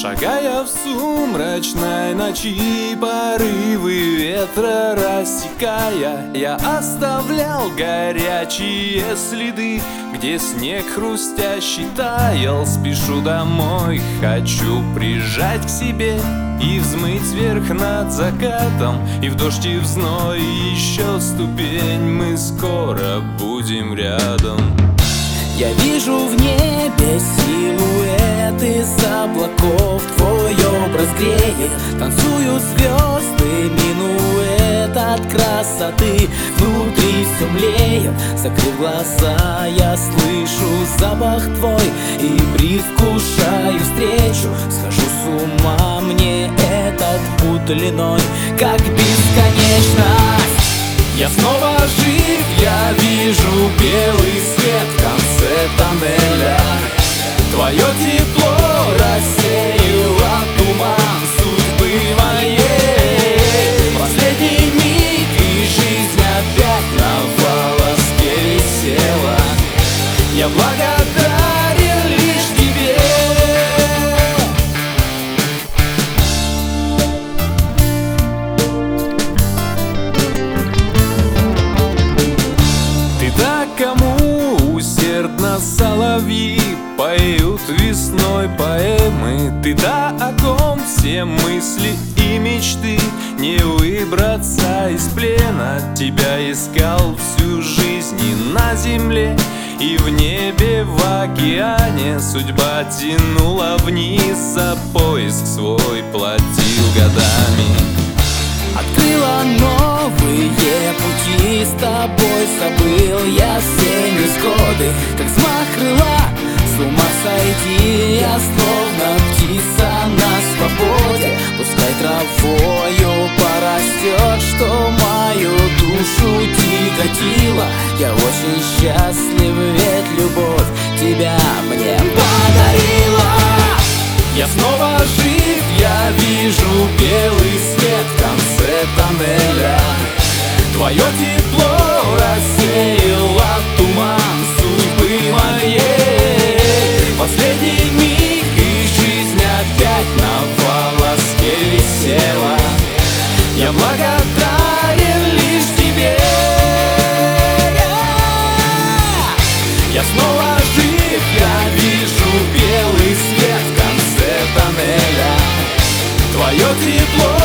Шагая в сумрачной ночи Порывы ветра рассекая Я оставлял горячие следы Где снег хрустящий таял. Спешу домой, хочу прижать к себе И взмыть вверх над закатом И в дождь и в зной еще ступень. Мы скоро будем рядом. Я вижу в небе силуэт из облаков танцуют звезды Минует от красоты. Внутри все млеет, закрыв глаза Я слышу запах твой И предвкушаю встречу. Схожу с ума, мне этот путь длиной Как бесконечность. Я снова жив, поэмы Ты да о ком все мысли и мечты. Не выбраться из плена Тебя искал всю жизнь и на земле И в небе, в океане. Судьба тянула вниз За поиск свой платил годами. Открыла новые пути С тобой забыл я все невзгоды. Как взмах крыла, с ума сойти Я словно птица на свободе. Пускай травою порастет Что мою душу тяготило. Я очень счастлив, ведь любовь Тебя мне подарила. Я снова жив, я вижу Я снова жив, я вижу белый свет в конце тоннеля. Твое тепло